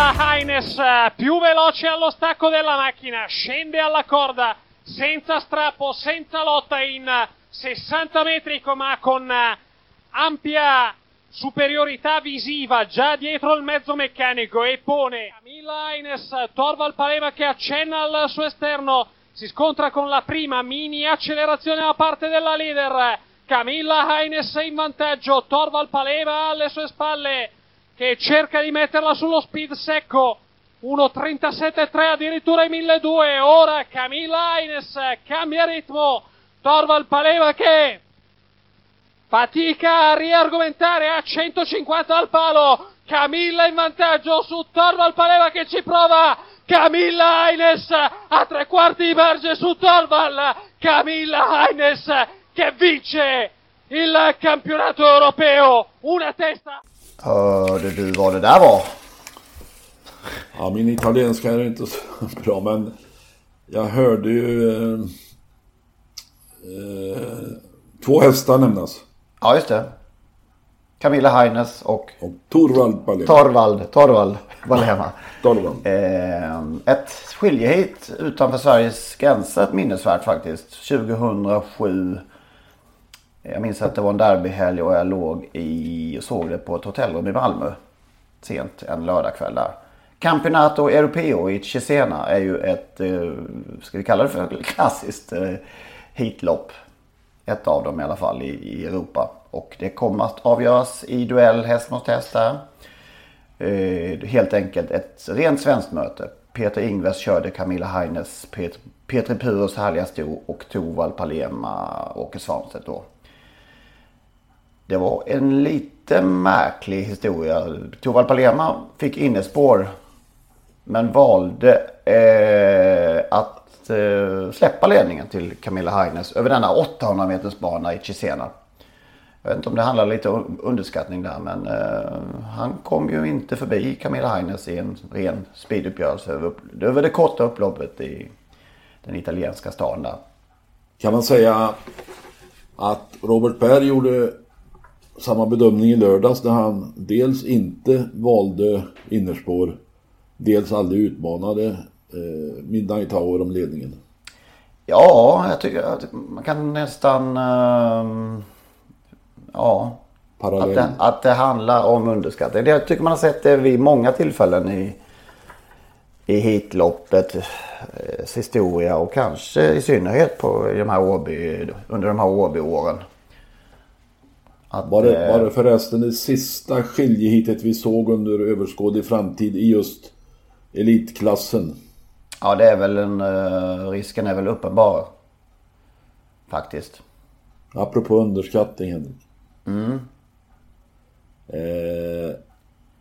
Haines eh, più veloce allo stacco della macchina, scende alla corda, senza strappo, senza lotta in 60 metri, ma con eh, ampia superiorità visiva già dietro il mezzo meccanico e pone Camilla Haines, Torval Palema che accenna al suo esterno, si scontra con la prima mini accelerazione da parte della leader. Camilla Haines in vantaggio, Torval Palema alle sue spalle che cerca di metterla sullo speed secco. 1.37.3 addirittura ai 1200. Ora Camilla Aines cambia ritmo. Torval Paleva che fatica a riargomentare a 150 al palo. Camilla in vantaggio su Torval Paleva che ci prova. Camilla Aines a tre quarti di margine su Torval. Camilla Aines che vince il campionato europeo. Una testa. Hörde du vad det där var? Ja, min italienska är inte så bra, men jag hörde ju eh, eh, två hästar nämnas. Ja, just det. Camilla Haines och, och Torvald Palema. Torvald, Torvald Palema. Torvald. Eh, ett skiljehit utanför Sveriges gränser, ett minnesvärt faktiskt. 2007 jag minns att det var en derbyhelg och jag låg i och såg det på ett hotellrum i Malmö. Sent en lördagkväll där. Campionato Europeo i Cesena är ju ett, eh, ska vi kalla det för klassiskt eh, heatlopp. Ett av dem i alla fall i, Europa. Och det kommer att avgöras i duell häst mot häst där. Eh, helt enkelt ett rent svenskt möte. Peter Ingves körde Camilla Heines, Petri Puros härliga sto och Torvald Palema Åke Svanstedt då. Det var en lite märklig historia. Torvald Palema fick innespår. Men valde eh, att eh, släppa ledningen till Camilla Heines över denna 800 meters bana i Cesena. Jag vet inte om det handlar lite om underskattning där men eh, han kom ju inte förbi Camilla Heines i en ren speeduppgörelse över, över det korta upploppet i den italienska staden där. Kan man säga att Robert Berg gjorde samma bedömning i lördags när han dels inte valde innerspår, dels aldrig utmanade eh, Midnight Tower om ledningen. Ja, jag tycker att man kan nästan... Uh, ja. Att det, att det handlar om underskattning. Det tycker man har sett det vid många tillfällen i, i hitloppet eh, historia och kanske i synnerhet på de här Åby, under de här Åby-åren. Att, var, det, var det förresten det sista skiljehitet vi såg under överskådlig framtid i just elitklassen? Ja, det är väl en... Uh, risken är väl uppenbar. Faktiskt. Apropå underskattning, Henrik. Mm. Eh,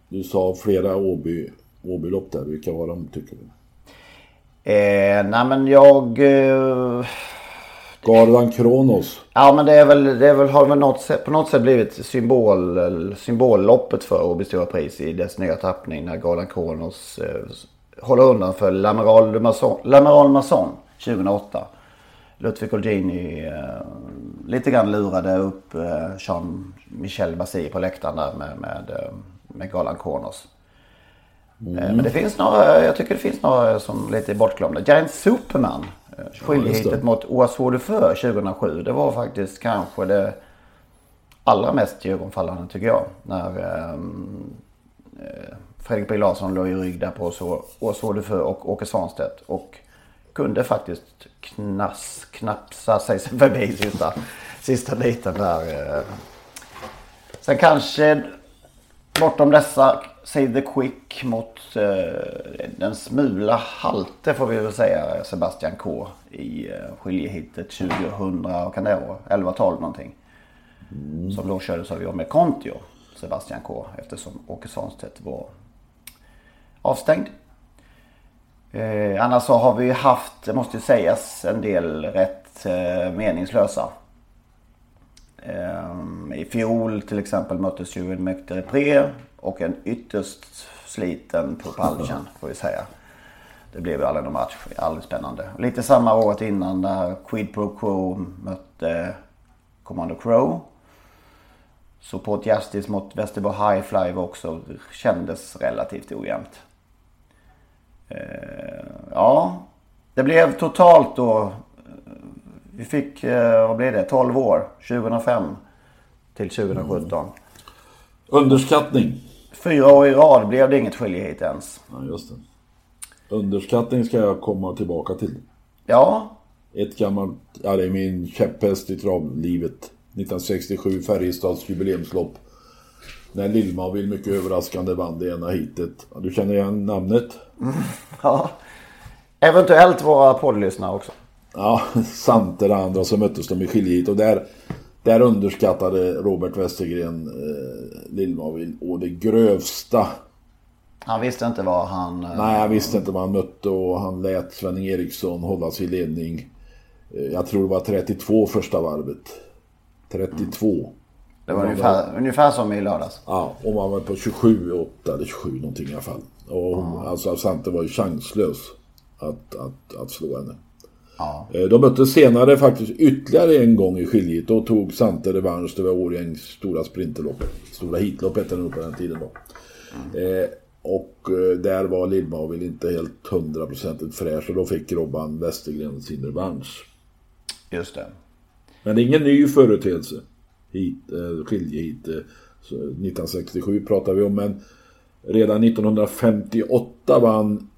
du sa flera Åby, Åbylopp där. Vilka var de, tycker du? Eh, nej, men jag... Eh Gardan Kronos. Ja men det är väl, det är väl, har väl något, på något sätt blivit symbol, symbolloppet för Åby Stora Pris i dess nya tappning när Gardan Kronos eh, håller undan för L'Amiral Masson, Masson 2008. Ludvig Olgini eh, lite grann lurade upp eh, Jean-Michel Bassi på läktaren där med, med, eh, med Galan Kronos. Mm. Men det finns några, jag tycker det finns några som lite är bortglömda. Giant Superman skiljehitet mot för 2007. Det var faktiskt kanske det allra mest ögonfallande tycker jag. När eh, Fredrik B Larsson låg i rygg där på för och Åke Svanstedt. Och kunde faktiskt knass, knapsa sig förbi sista, sista biten där. Eh, Sen kanske bortom dessa Save the Quick mot eh, den smula halte får vi väl säga Sebastian K i eh, skiljehittet 2000, vad kan det vara? 11-12 någonting. Mm. Som då kördes av med Kontio, Sebastian K eftersom Åke Svanstedt var avstängd. Eh, annars så har vi haft, det måste sägas, en del rätt eh, meningslösa. Eh, I fjol till exempel möttes ju en Repré och en ytterst sliten Propulsion får vi säga. Det blev ju aldrig någon match, aldrig spännande. Lite samma året innan när Quid Pro Quo mötte Commando Crow. Support Justice mot Västerbo Highfly var också, kändes relativt ojämnt. Eh, ja, det blev totalt då. Eh, vi fick, eh, vad blev det, 12 år. 2005 till 2017. Mm. Underskattning. Fyra år i rad blev det inget skiljehit ens. Ja, just det. Underskattning ska jag komma tillbaka till. Ja. Ett gammalt, ja det är min käpphäst i travlivet. 1967 Färjestads jubileumslopp. När Lilma vill mycket överraskande vann det ena hitet. Du känner igen namnet? Mm, ja. Eventuellt våra poddlyssnare också. Ja, sant det andra så möttes de i skiljehit och där, där underskattade Robert Westergren eh, Lillmavil och det grövsta. Han visste inte vad han... Eh... Nej, han visste inte vad han mötte och han lät Svenning Eriksson hålla sig i ledning. Eh, jag tror det var 32 första varvet. 32. Mm. Det var ungefär, ungefär som i lördags. Ja, och man var på 27, 8 eller 27 någonting i alla fall. Och hon, mm. alltså Sante var ju chanslös att, att, att slå henne. Ja. Eh, de möttes senare faktiskt ytterligare en gång i skiljet. Då tog Sante revansch. Det var Årjängs stora sprinterlopp. Stora hitlopp hette det nog på den tiden då. Mm. Eh, och eh, där var Lillmavil inte helt hundraprocentigt fräsch. Och då fick Robban Westergren sin revansch. Just det. Men det är ingen ny företeelse hit, eh, skiljehit. Eh, 1967 pratar vi om, men redan 1958 vann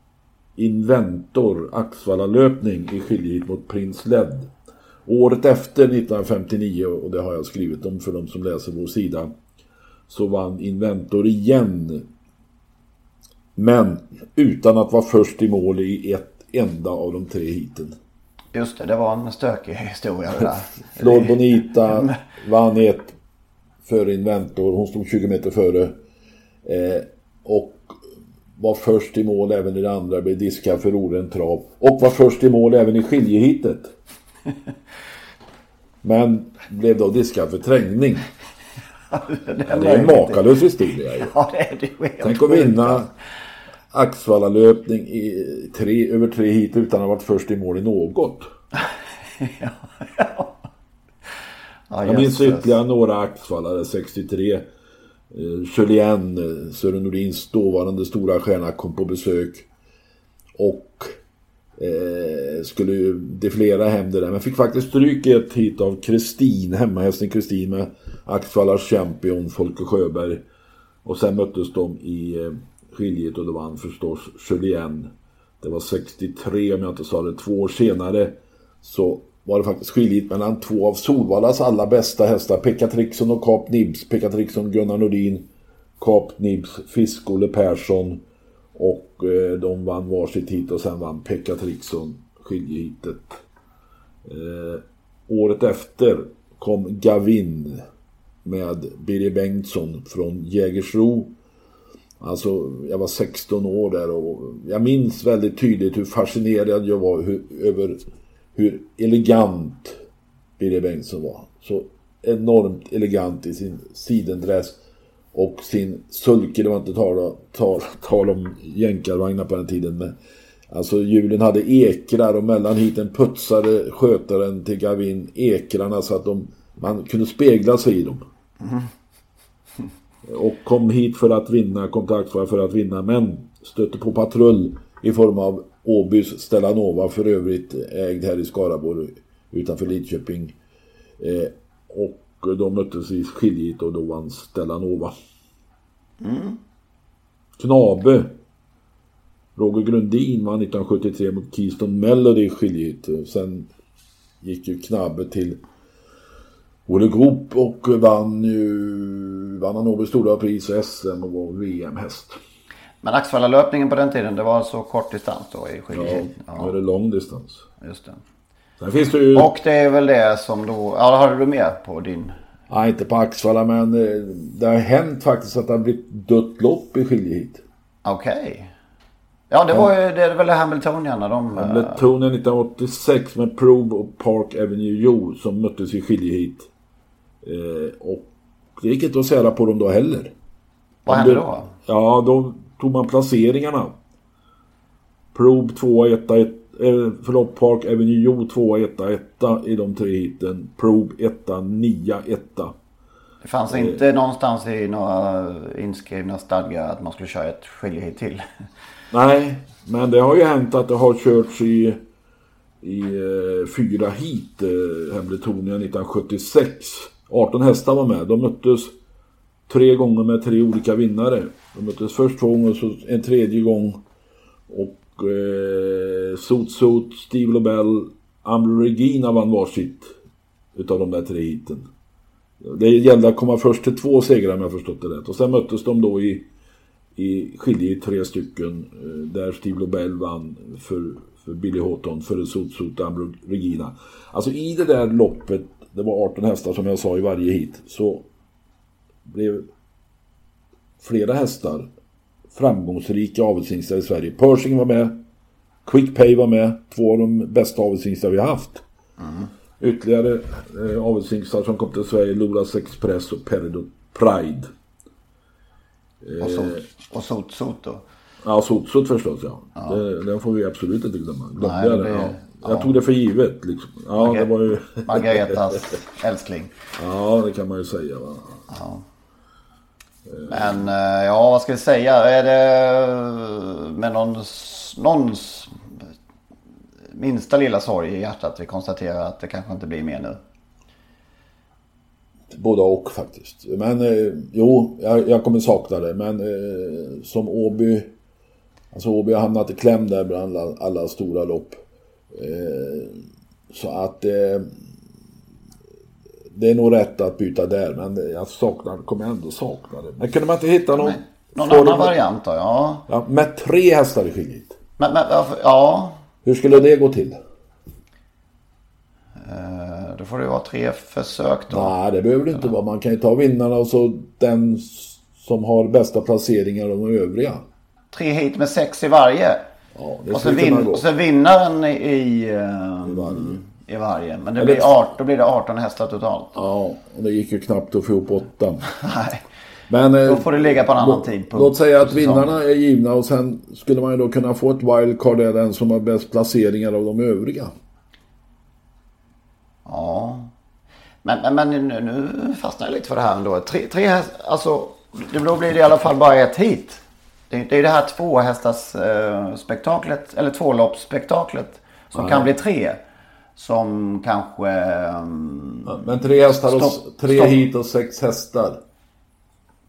Inventor Axvalla-löpning i skiljehit mot Prins Led. Året efter 1959, och det har jag skrivit om för de som läser vår sida, så vann Inventor igen. Men utan att vara först i mål i ett enda av de tre hiten. Just det, det var en stökig historia det där. Flor Bonita vann ett före Inventor. Hon stod 20 meter före. Eh, och var först i mål även i det andra, blev diskad för oren trav. Och var först i mål även i skiljehitet. Men blev då diskad för trängning. det, är en makalös historia ju. Ja, det är det Tänk att vinna Axvallalöpning i tre, över tre hit utan att ha varit först i mål i något. ja, ja. ja, jag minns ytterligare några Axvallare, 63. Eh, Julien, eh, Sören Nordins dåvarande stora stjärna, kom på besök. Och eh, skulle ju defilera hem det där. Men fick faktiskt stryk ett hit av Kristin, hemmahästen Kristin med Axvallars champion Folke Sjöberg. Och sen möttes de i eh, skiljet och då vann förstås Julien. Det var 63 om jag inte sa det. Två år senare så var det faktiskt skiljet mellan två av Solvallas allra bästa hästar. Pekka Trixon och Kap Nibs. Pekka Trixon, Gunnar Nordin. Kap Nibs, Fisk-Olle Persson. Och eh, de vann varsitt hit och sen vann Pekka Trixon skiljehitet. Eh, året efter kom Gavin med Birger Bengtsson från Jägersro. Alltså, jag var 16 år där och jag minns väldigt tydligt hur fascinerad jag var hur, över hur elegant Birger Bengtsson var. Så enormt elegant i sin sidendress och sin sulke. Det var inte tal, tal, tal om jänkarvagnar på den tiden. Men alltså hjulen hade ekrar och mellan hiten putsade skötaren till Gavin ekrarna så att de, man kunde spegla sig i dem. Mm. Och kom hit för att vinna, Axvalla för att vinna, men stötte på patrull i form av Åbys Stellanova, för övrigt ägd här i Skaraborg utanför Lidköping. Eh, och de möttes i skiljet och då vann Stellanova. Mm. Knabe Roger Grundin vann 1973 mot Keystone Melody i skiljet. Sen gick ju Knabbe till Olle Goop och vann ju vann Åby Stora Pris och SM och var VM-häst. Men Axevalla-löpningen på den tiden, det var alltså kort distans då i Ja, skiljesid? nu är det lång distans. just det. Sen finns det ju, Och det är väl det som då, ja har du mer på din? nej inte på Axvalla men eh, det har hänt faktiskt att det har blivit dött lopp i skiljehit. Okej. Ja det var ju, det är väl Hamiltonian när de... eh, Hamiltonen 1986 med Probe och Park Avenue Jo som möttes i skiljehit. Eh, och det gick inte att sära på dem då heller. vad hände då? Ja, då tog man placeringarna. Probe 2 1 1 eh, förlåt, Park Avenue Jo 2 1 1 i de tre hiten. Probe 1 9 1 Det fanns inte någonstans i några inskrivna stadgar att man skulle köra ett skiljehit till. Nej, men det har ju hänt att det har körts i, i eh, fyra hit, eh, Hamiltonien 1976. 18 hästar var med. De möttes tre gånger med tre olika vinnare. De möttes först två gånger, så en tredje gång. Och eh, Sot Sot, Steve Lobel, Amber Regina vann varsitt utav de där tre hiten. Det gällde att komma först till två segrar om jag förstått det rätt. Och sen möttes de då i i skilje i tre stycken eh, där Steve Lobel vann för, för Billy Houghton före Sot Sot Ambro Regina. Alltså i det där loppet, det var 18 hästar som jag sa i varje hit, så blev flera hästar framgångsrika avelshingstar i Sverige. Pershing var med, Quick Pay var med, två av de bästa avelshingstar vi har haft. Ytterligare eh, avelshingstar som kom till Sverige, Lolas Express och Peridot Pride. Och så, och sot, sot då. Ja, Sotsot förstås ja. Det, den får vi absolut inte glömma. Nej, det-? Ja. ja. Jag tog det för givet liksom. Ja, det var ju... Margaretas älskling. Ja, det kan man ju säga va. Men eh, ja, vad ska vi säga? Är det eh, med någon, någons minsta lilla sorg i hjärtat vi konstaterar att det kanske inte blir mer nu? Både och faktiskt. Men eh, jo, jag, jag kommer sakna det. Men eh, som Åby... Alltså Åby har hamnat i kläm där bland alla, alla stora lopp. Eh, så att... Eh, det är nog rätt att byta där. Men jag saknar, kommer ändå sakna det. Men kunde man inte hitta någon... Någon annan variant då? Ja. Ja, med tre hästar i skiljet. Men, men ja. Hur skulle det gå till? Eh, Då får det vara tre försök då. Nej, det behöver det inte vara. Man kan ju ta vinnarna och så den som har bästa placeringar av de övriga. Tre hit med sex i varje. Ja, det Och så, vin, och så vinnaren i, i, eh, I varje. I varje. Men det blir, art, då blir det 18 hästar totalt. Ja, och det gick ju knappt att få ihop åtta. Nej. Men... eh, Då får det ligga på en annan låt- tidpunkt Låt säga att vinnarna är givna och sen skulle man ju då kunna få ett wildcard där den som har bäst placeringar av de övriga. Ja. Men, men, nu, nu fastnar jag lite för det här ändå. Tre, tre häst, alltså, det- då blir det i alla fall bara ett hit. Det, det är det här tvåhästars eh, spektaklet, eller tvåloppsspektaklet som kan bli tre. Som kanske... ehm, Men tre hästar och Stopp, tre stopp. hit och sex hästar.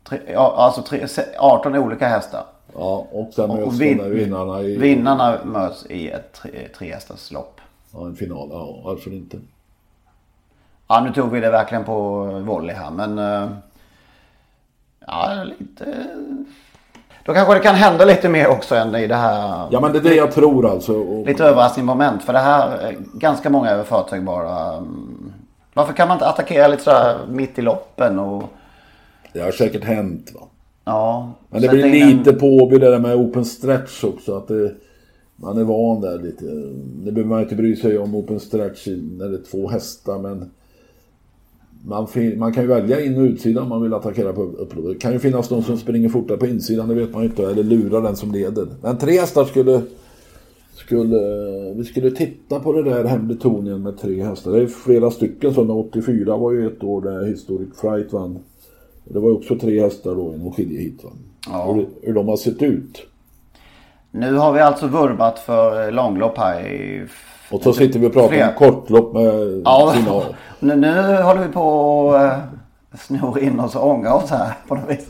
tre, ja, alltså tre, se- 18 olika hästar. Ja, och sen Och möts vin- vinnarna i Vinnarna möts i ett tre, trehästars lopp. ja, en final. Ja, varför inte? Ja, nu tog vi det verkligen på volley här, men... eh, Ja, lite... Då kanske det kan hända lite mer också än i det här... Ja, men det är det jag tror alltså. Och, Lite överraskningsmoment, för det här är ganska många överförtagbara... mm, Varför kan man inte attackera lite sådär mitt i loppen och... det har säkert hänt va. Ja... Men det blir en- lite på Åby det där med open stretch också. Att det, man är van där lite. Det behöver man inte bry sig om open stretch när det är två hästar. Men man, man kan ju välja in och utsidan om man vill attackera på upploppet. Det kan ju finnas de som springer fortare på insidan, det vet man ju inte. Eller lurar den som leder. Men tre hästar skulle... skulle vi skulle titta på det där Hamiltonien med tre hästar. Det är flera stycken sådana. 84 var ju ett år där Historic Fright vann. Det var ju också tre hästar då inom skiljehit. Ja. Hur, hur de har sett ut. Nu har vi alltså vurmat för eh, långlopp här i... Och så sitter vi och pratar Flera. om kortlopp med Ja, final. nu, nu håller vi på att uh, snor in oss och ånga oss här på något vis.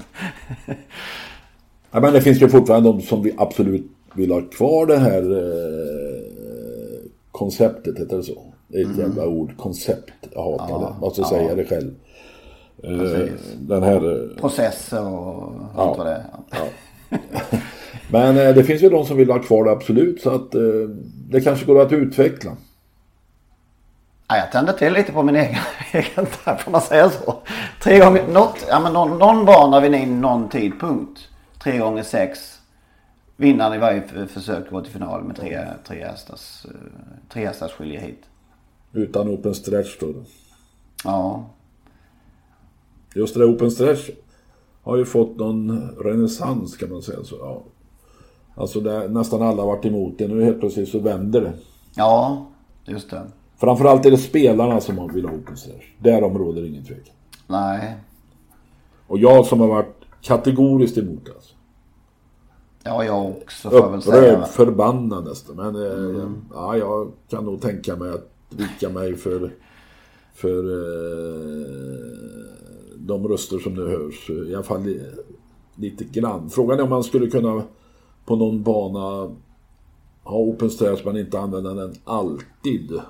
Ja, men det finns ju fortfarande de som vi absolut vill ha kvar det här eh, konceptet, heter det så? Det är ett jävla ord, koncept. Jag hatar det, måste säga det själv. Eh, den här... eh, Processer och Ja. allt vad det är. Ja. Men eh, det finns ju de som vill ha kvar det absolut så att eh, det kanske går att utveckla. Ja, jag tänder till lite på min egen, egen där, får man säga så. Tre gånger, något, ja, men någon, någon bana vid in någon tidpunkt. Tre gånger sex. Vinnaren i varje försök går till final med tre, tre hästars, eh, tre hästars skilje hit. Utan open stretch då. Ja, Just det där open stretch har ju fått någon renässans kan man säga så. Ja. Alltså där nästan alla varit emot det. Nu helt plötsligt så vänder det. ja, just det. Framförallt är det spelarna som vill ha open stretch. Därom råder ingen tvekan. Nej, Och jag som har varit kategoriskt emot det. Alltså. ja jag också får jag väl säga. Upprörd, förbannad nästan. Men eh, ja, jag kan nog tänka mig att vika mig för, för eh, de röster som nu hörs. I alla fall li, lite grann. Frågan är om man skulle kunna på någon bana ha open stairs men inte använda den alltid.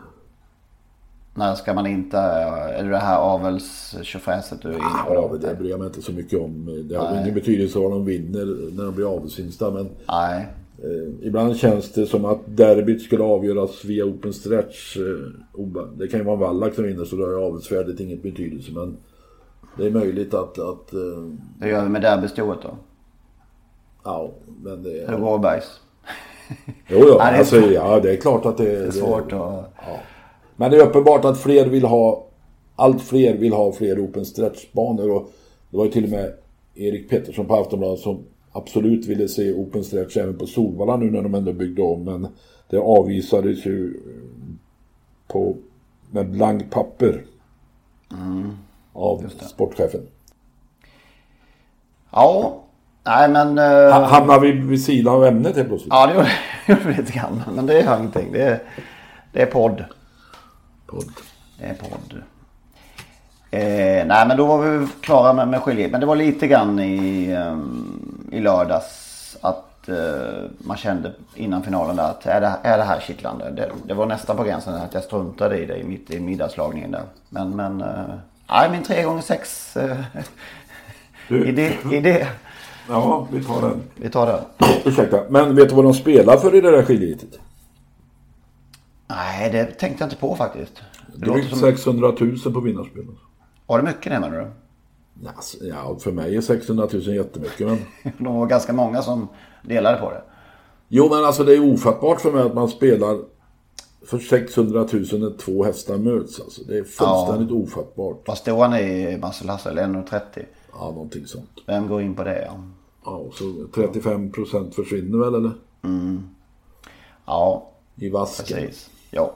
När ska man inte, är det det här avelstjofräset du är inne på? Ja, det bryr jag mig inte så mycket om. Det har ingen betydelse vad de vinner när de blir avelshingstar. Men Nej, Eh, ibland känns det som att derbyt skulle avgöras via open stretch. Eh, det kan ju vara en vallack som vinner så då har avelsvärdet inget betydelse. Men det är möjligt att... att eh, hur gör vi med derbystoet då? Ja, men det... Hugo Åbergs? Jo, jo, Ja, det är alltså, ja, det är klart att det, Det är svårt att... Men det är uppenbart att fler vill ha... Allt fler vill ha fler open stretch-banor. Och det var ju till och med Erik Pettersson på Aftonbladet som absolut ville se open stretch även på Solvalla nu när de ändå byggde om. Men det avvisades ju eh, på, med blank papper. Av sportchefen. Ja, nej men... Ha- Hamnar vi vid sidan av ämnet helt plötsligt? Ja, det gjorde vi lite grann. Men det är ingenting. Det är, det är podd. Podd. Det är podd. Eh, nej, men då var vi klara med, med skilje. Men det var lite grann i, ehm, i lördags att eh, man kände innan finalen där att är det, är det här kittlande? Det, det var nästan på gränsen att jag struntade i det i, mitt, i middagslagningen där. Men, men, eh, nej min 3 gånger 6 eh, Du- idé, idé. Ja, vi tar den. Vi tar det. Ursäkta, men vet du vad de spelar för i det där skiljeheatet? Nej, det tänkte jag inte på faktiskt. Det Drygt som... 600 000 på vinnarspel. Var det mycket det menar du? Ja, för mig är 600 000 jättemycket men... De var ganska många som delade på det. Jo men alltså det är ofattbart för mig att man spelar för 600 000 när två hästar möts alltså. Det är fullständigt ofattbart. Vad stod han i Marcel Hassel? 1,30? Ja, någonting sånt. Vem går in på det? Ja, Ja, och så 35 procent försvinner väl eller? ja I vasken. precis. Ja.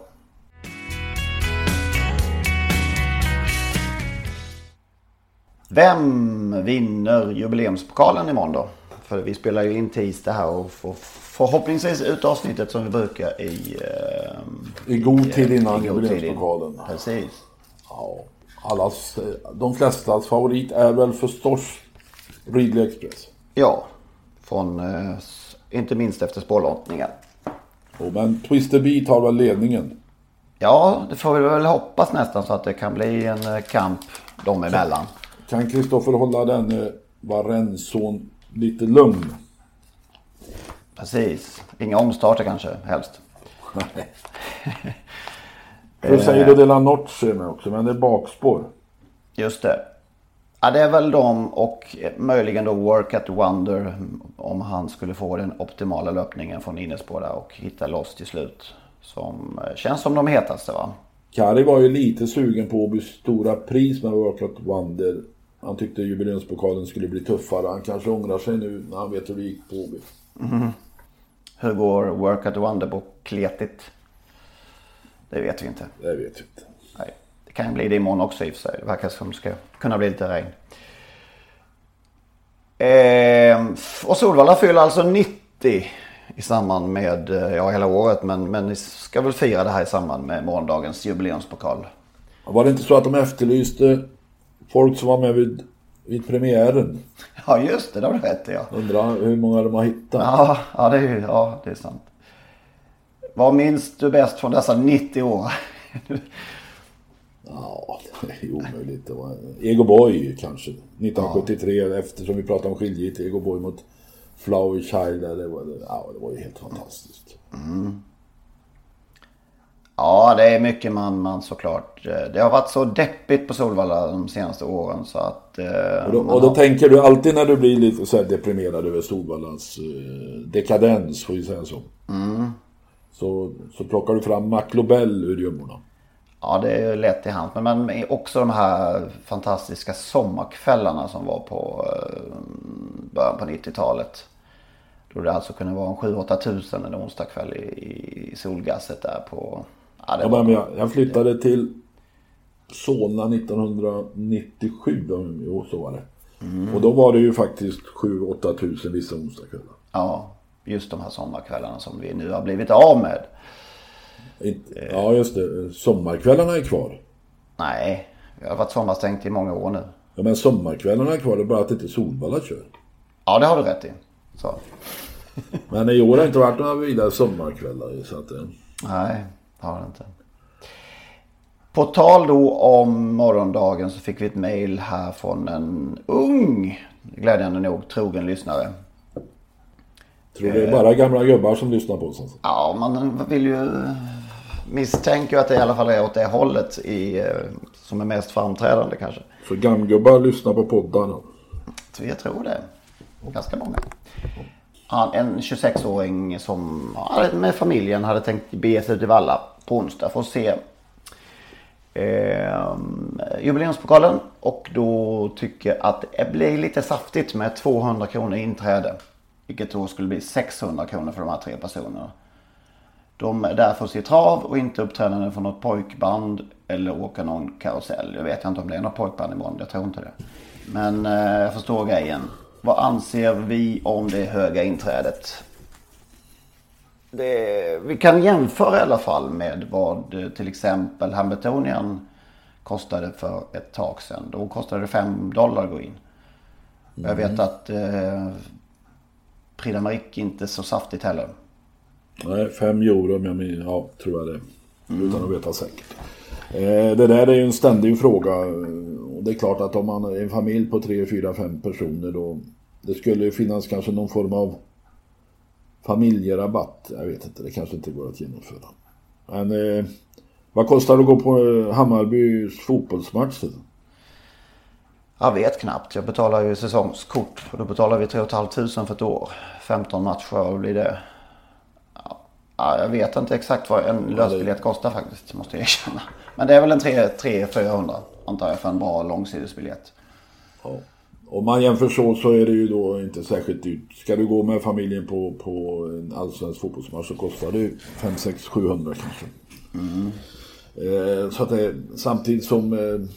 Vem vinner jubileumspokalen imorgon då? För vi spelar ju in tisdag här och får förhoppningsvis ut avsnittet som vi brukar i... Eh, I god tid innan i jubileumspokalen. Precis. Ja, allas, de flestas favorit är väl förstås Ridley Express. Ja. Från, eh, inte minst efter spårlottningen. Och, men Twister Beat har väl ledningen. Ja, det får vi väl hoppas nästan så att det kan bli en eh, kamp dem emellan. Kan Kristoffer hålla den eh, Varenzon lite lugn? Precis. Inga omstarter kanske helst. Du säger det la Notch är med också, men det är bakspår. Just det. Ja, det är väl de och eh, möjligen då Work at Wonder om han skulle få den optimala löpningen från innerspår där och hitta loss till slut. Som eh, känns som de hetaste va? Kari var ju lite sugen på Åbys stora pris med Workout Wonder. Han tyckte jubileumspokalen skulle bli tuffare. Han kanske ångrar sig nu när han vet hur det gick på Åby. Hur går Work at Wonder på kletigt? Det vet vi inte. Det vet jag inte. Nej, det kan bli det imorgon också i och för sig. Det verkar som det ska kunna bli lite regn. Ehm, och Solvalla fyller alltså 90 i samband med, eh, ja hela året, men, men ni ska väl fira det här i samband med morgondagens jubileumspokal. Var det inte så att de efterlyste folk som var med vid, vid premiären? Ja just det, det har du rätt i ja. Undrar hur många de har hittat. Ja, ja, det är, ja, det är sant. Vad minns du bäst från dessa 90 år? Ja, det är omöjligt. Ego Boy kanske. 1973 eftersom vi pratade om skiljegitt. Ego Boy mot Flower Child. Det var, ja, det var ju helt fantastiskt. Ja, det är mycket man, man såklart. Det har varit så deppigt på Solvalla de senaste åren så att... eh, Och då, och då har- tänker du alltid när du blir lite så deprimerad över Storvallas eh, dekadens, får vi säga så. Så, så plockar du fram McLobell ur gömmorna. Ja, det är ju lätt till hands. Men man, också de här fantastiska sommarkvällarna som var på eh, början på 90-talet. Då det alltså kunde vara en 7-8 tusen en onsdagkväll i, i solgasset där på... Ja, Ja, men jag, jag flyttade till Solna 1997, då, jo så var det. Och då var det ju faktiskt 7-8 tusen vissa onsdagskvällar. ja, just de här sommarkvällarna som vi nu har blivit av med. Ja just det, sommarkvällarna är kvar. Nej, vi har varit sommarstängt i många år nu. Ja men sommarkvällarna är kvar, det är bara att inte Solvalla kör. Ja, det har du rätt i. Så. Men i år har det inte varit några vidare sommarkvällar så att... Nej, det har det inte. På tal då om morgondagen så fick vi ett mail här från en ung, glädjande nog, trogen lyssnare. Tror det är bara gamla gubbar som lyssnar på oss alltså. Ja, man vill ju misstänka att det i alla fall är åt det hållet i, som är mest framträdande kanske. För gamgubbar lyssnar på poddarna. Så jag tror det. Ganska många. Han, en 26-åring som med familjen hade tänkt bege sig ut i Valla på onsdag för att se eh, jubileumspokalen. Och då tycker att det blir lite saftigt med 200 kronor inträde. Vilket då skulle bli 600 kronor för de här tre personerna. De är där för se trav och inte uppträdande för något pojkband eller åka någon karusell. Jag vet inte om det är något pojkband imorgon, jag tror inte det. Men eh, jag förstår grejen. Vad anser vi om det höga inträdet? Det, vi kan jämföra i alla fall med vad eh, till exempel Hamiltonian kostade för ett tag sedan. Då kostade det 5 dollar att gå in. Jag vet att eh, Prix d'Amérique inte så saftigt heller. Nej, fem euro om jag minns, ja, tror jag det. Utan att veta säkert. Eh, det där är ju en ständig fråga. Och det är klart att om man är en familj på tre, fyra, fem personer då. Det skulle ju finnas kanske någon form av familjerabatt. Jag vet inte, det kanske inte går att genomföra. Men eh, vad kostar det att gå på eh, Hammarbys fotbollsmatch? Sedan? Jag vet knappt. Jag betalar ju säsongskort. Och då betalar vi 3 500 för ett år. 15 matcher, vad blir det? Ja, Ja, jag vet inte exakt vad en lösbiljett kostar faktiskt, måste jag erkänna. Men det är väl en 300-400 antar jag för en bra långsidesbiljett. Ja. Om man jämför så så är det ju då inte särskilt dyrt. Ska du gå med familjen på, på en allsvensk fotbollsmatch så kostar det ju 5, 6, 700 kanske. Eh, så att det, samtidigt som eh,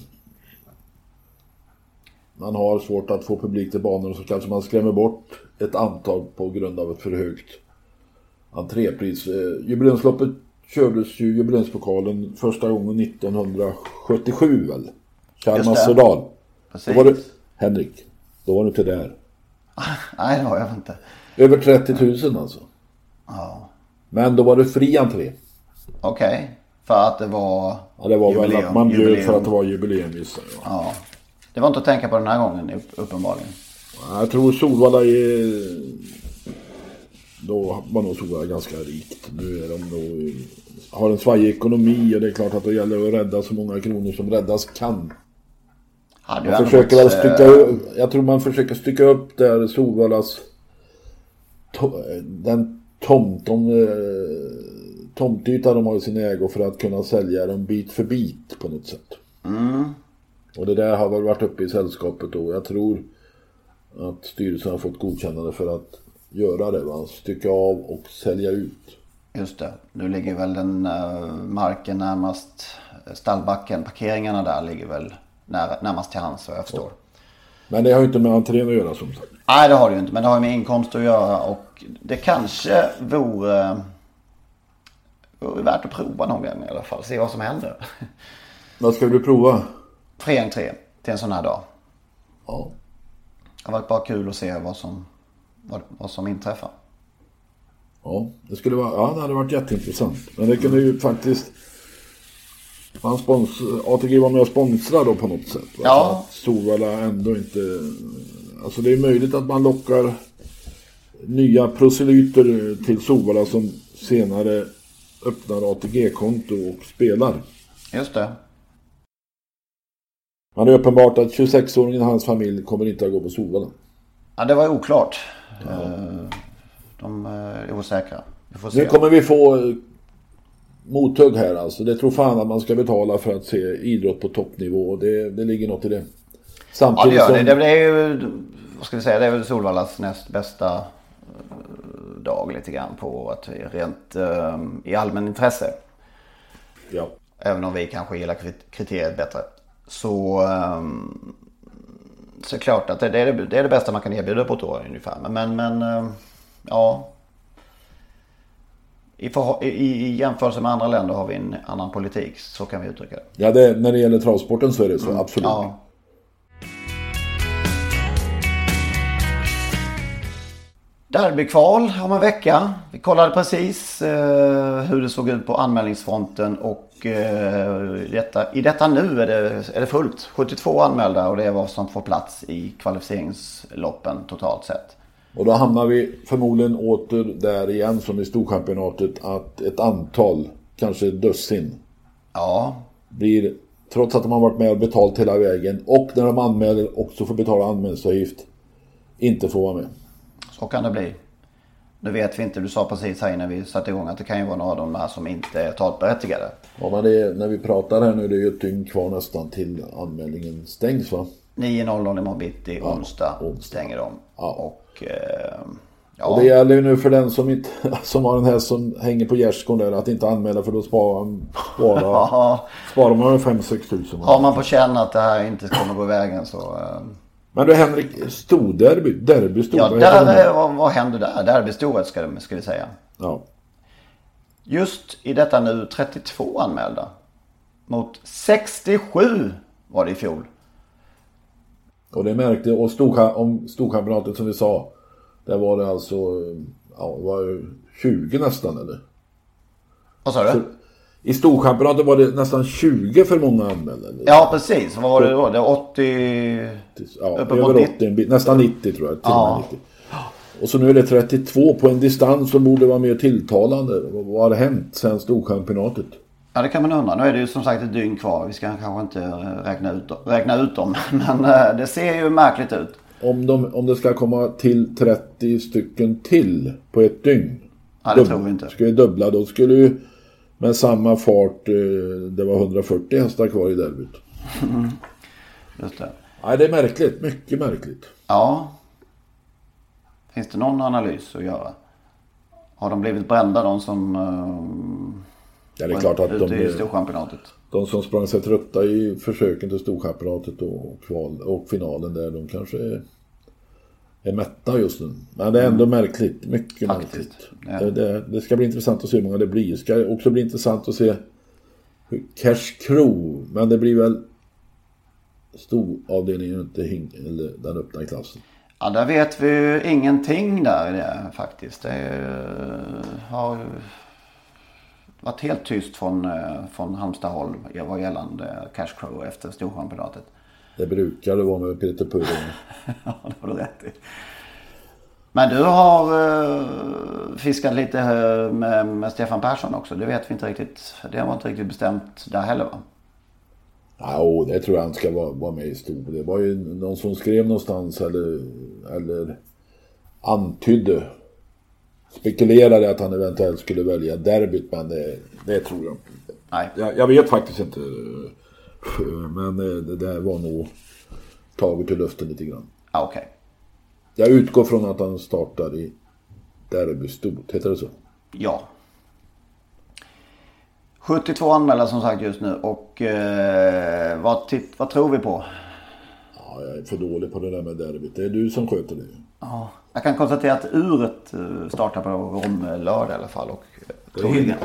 man har svårt att få publik till banorna så kanske man skrämmer bort ett antal på grund av ett för högt entrépris. Eh, jubileumsloppet kördes ju jubileumspokalen första gången 1977 väl? Det. Södal. Då var du, Henrik, då var du inte där. Nej, det har jag inte. Över 30 000 alltså. Ja. Men då var det fri entré. Okej. För att det var Ja, det var väl att man bjöd jubileum. för att det var jubileum gissar jag. Ja. Det var inte att tänka på den här gången upp- uppenbarligen. Jag tror Solvalla är... Då var nog Solvalla ganska rikt. Nu är de nog... Har en svajig ekonomi och det är klart att det gäller att rädda så många kronor som räddas kan. Man försöker väl stycka eh, upp, Jag tror man försöker stycka upp där Solvallas... Den tomt, de, eh, tomtyta de har i sin ägo för att kunna sälja dem bit för bit på något sätt. Och det där har väl varit uppe i sällskapet då. Jag tror att styrelsen har fått godkännande för att göra det. Va? Stycka av och sälja ut. Just det. Nu ligger väl den eh, marken närmast eh, stallbacken. Parkeringarna där ligger väl nära, närmast till hands vad jag förstår. Men det har ju inte med entrén att göra som sagt. Nej det har det ju inte. Men det har ju med inkomst att göra. Och det kanske vore, vore värt att prova någon gång i alla fall. Se vad som händer. Vad ska du prova? Fri entré till en sån här dag. Ja. Det har varit bara kul att se vad som, vad, vad som inträffar. Ja, det skulle vara, ja, det hade varit jätteintressant. Men det kunde ju faktiskt... Man spons, ATG var med och sponsrade då på något sätt. Va? Ja. Att Solvalla ändå inte... Alltså det är möjligt att man lockar nya proselyter till Solvalla som senare öppnar ATG-konto och spelar. Just det. Men det är uppenbart att 26-åringen och hans familj kommer inte att gå på Solvalla. Ja, det var oklart. Eh, De eh, är osäkra. Nu kommer vi få eh, mothugg här alltså. Det tror fan att man ska betala för att se idrott på toppnivå. Det, det ligger något i det. Ja, det Samtidigt gör det. som... Det det är ju, vad ska vi säga, det är väl Solvallas näst bästa dag lite grann på att rent eh, i allmän intresse. Ja. Även om vi kanske gillar krit- kriteriet bättre. Så, um, så är det klart att det, är det, det är det bästa man kan erbjuda på ett år ungefär. Men, men, men ehm, ja. I, i, I jämförelse med andra länder har vi en annan politik. Så kan vi uttrycka det. Ja, det, när det gäller travsporten så är det så. Absolut. Mm. Ja. Derbykval om en vecka. Vi kollade precis eh, hur det såg ut på anmälningsfronten och eh, i, detta, i detta nu är det, är det fullt. 72 anmälda och det är vad som får plats i kvalificeringsloppen totalt sett. Och då hamnar vi förmodligen åter där igen som i Storchampionatet att ett antal, kanske dussin, Ja, blir, trots att de har varit med och betalt hela vägen och när de anmäler också får betala anmälningsavgift, inte får vara med. så kan det bli. Nu vet vi inte, du sa precis här innan vi satte igång att det kan ju vara några av de här som inte är talberättigade. Ja, men det, är- när vi pratar här nu, det är ju ett dygn kvar nästan till anmälningen stängs va? 9.00 imorgon bitti, onsdag, onsdag. stänger de. Ja. Och, eh, ja. Och det gäller ju nu för den som, inte, som har en häst som hänger på gärdsgården där att inte anmäla för då sparar man bara, Ja, sparar man 5-6 tusen. har man på känn att det här inte kommer gå vägen så... Eh, Men du Henrik, storderby, derby stod, ja, där, vad, vad händer där? Derbystoet ska, ska vi säga. Ja. Just i detta nu 32 anmälda. Mot 67 var det i fjol. Och det märkte, och storka, om storkampionatet som vi sa, där var det alltså, ja, var ju 20 nästan eller? Vad sa du? I storkampionatet var det nästan 20 för många anmälda. eller? Ja, precis. Vad var det då? Det var 80... Ja, över 90. 80, en bit- nästan 90 tror jag. Till Ja. och med 90. Och så nu är det 32 på en distans som borde vara mer tilltalande. Vad har hänt sen storkampionatet? Ja, det kan man undra. Nu är det ju som sagt ett dygn kvar. Vi ska kanske inte eh, räkna ut, räkna ut dem. Men eh, det ser ju märkligt ut. Om, de, om det ska komma till 30 stycken till på ett dygn. Ja, det dubb- tror vi inte. Ska vi dubbla då skulle ju med samma fart, eh, det var 140 hästar kvar i derbyt. Just det. Nej, det är märkligt. Mycket märkligt. Ja. Finns det någon analys att göra? Har de blivit brända de som... Uh, Ja, det är klart att de, i Storchampionatet? de som sprang sig trötta i försöken till storchampionatet och, kval, och finalen där, de kanske är, är mätta just nu. Men det är ändå märkligt. Mycket Mm. Faktiskt. märkligt. Ja. Det, det, det ska bli intressant att se hur många det blir. Det ska också bli intressant att se hur Cash Crew, men det blir väl storavdelningen inte hing, eller den öppna klassen. Ja, där vet vi ju ingenting där det, faktiskt. Det eh, har varit helt tyst från, eh, från Halmstadhåll vad gällande Cash Crow efter Storchampionatet. Det brukar det vara med Peter Purren. Ja, det har du rätt i. Men du har eh, fiskat lite eh, med, med Stefan Persson också. Det vet vi inte riktigt. Det var inte riktigt bestämt där heller va? Ja, det tror jag han ska vara, vara med i stor. Det var ju någon som skrev någonstans eller, eller antydde, spekulerade att han eventuellt skulle välja derbyt, men det, det tror jag inte. Nej. Jag, jag vet faktiskt inte. Men eh, det där var nog taget ur luften lite grann. Ja, okej. Jag utgår från att han startar i derbystort, heter det så? Ja. 72 anmälda som sagt just nu och eh, vad, vad tror vi på? Ja, jag är för dålig på det där med derbyt. Det är du som sköter det. Ja, jag kan konstatera att uret eh, startar på Rom-lördag i alla fall och eh, troligen,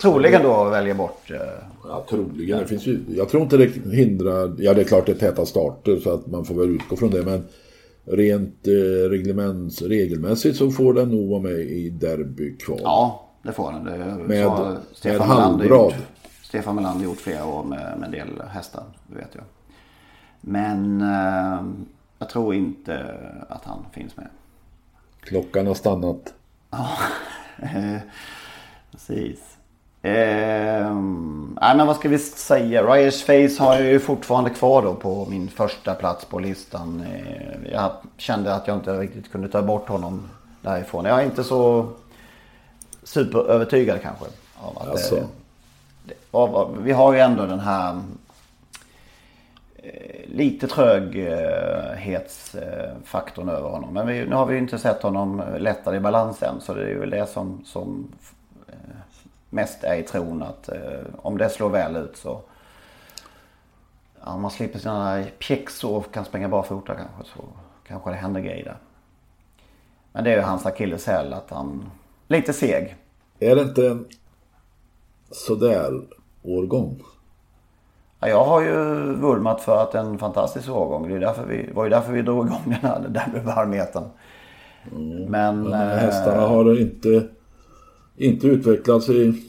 troligen då väljer bort. eh, Ja, troligen. Det finns ju, jag tror inte det hindrar... Ja, det är klart det är täta starter så att man får väl utgå från det. Men rent eh, regelmässigt så får den nog vara med i derbykval. Ja, det får den. Det Med- med Stefan Melander halvbrad. gjort. Stefan Melander gjort flera år med, med en del hästar, det vet jag. Men eh, jag tror inte att han finns med. Klockan har stannat. Ja, precis. Eh, nej men vad ska vi säga? Ryers Face har jag ju fortfarande kvar då på min första plats på listan. Eh, jag kände att jag inte riktigt kunde ta bort honom därifrån. Jag är inte så superövertygad kanske. Av att Alltså. det, det, av, vi har ju ändå den här eh, lite tröghetsfaktorn över honom. Men vi, nu har vi ju inte sett honom lättare i balans än. Så det är ju väl det som, som eh, mest är i tron att eh, om det slår väl ut så Ja, man slipper sina pjäxor och kan springa barfota kanske så kanske det händer grejer där. Men det är ju hans akilleshäl att han lite seg. Är det inte en sådär årgång? Ja, jag har ju vurmat för att en fantastisk årgång. Det är därför vi, var ju därför vi drog igång den här derbybarometern. Men... De här eh, hästarna har inte, inte utvecklats i...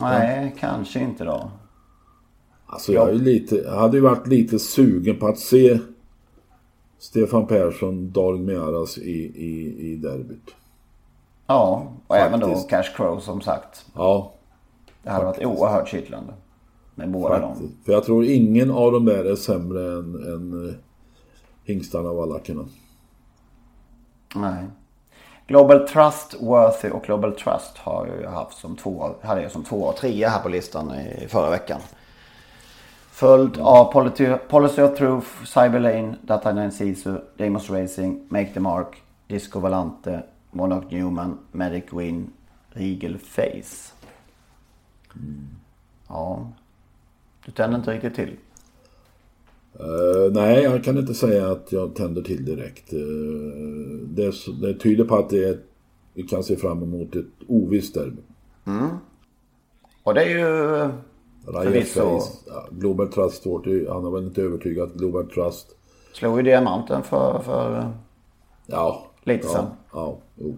Nej, kanske inte då. Alltså jag, är lite, jag hade ju varit lite sugen på att se Stefan Persson, Darin Mearas i, i, i derbyt. Ja, och även då Faktiskt. Cash Crow som sagt. Ja, Det hade varit oerhört kittlande. Med båda dem. faktiskt. För jag tror ingen av dem där är sämre än, än eh, hingstarna och valackerna. Nej. Global Trust, Worthy och Global Trust har jag haft som två, hade jag som två och trea här på listan i förra veckan. Följd av Policy, Policy of Truth, Cyberlane, Data 9 Sisu, Demos Racing, Make the Mark, Disco Valante, Monarch Newman, Medic Win, Regal Face. Ja. Du tänder inte riktigt till. Eh, nej, jag kan inte säga att jag tänder till direkt. Eh, det, det tyder på att det är, vi kan se fram emot ett ovisst derby. Och det är ju... Förvisso. Ja, Global Trust, svårt, han har väl inte övertygat Global Trust. Slog ju diamanten för, för Ja. Lite ja, sen. Ja, jo.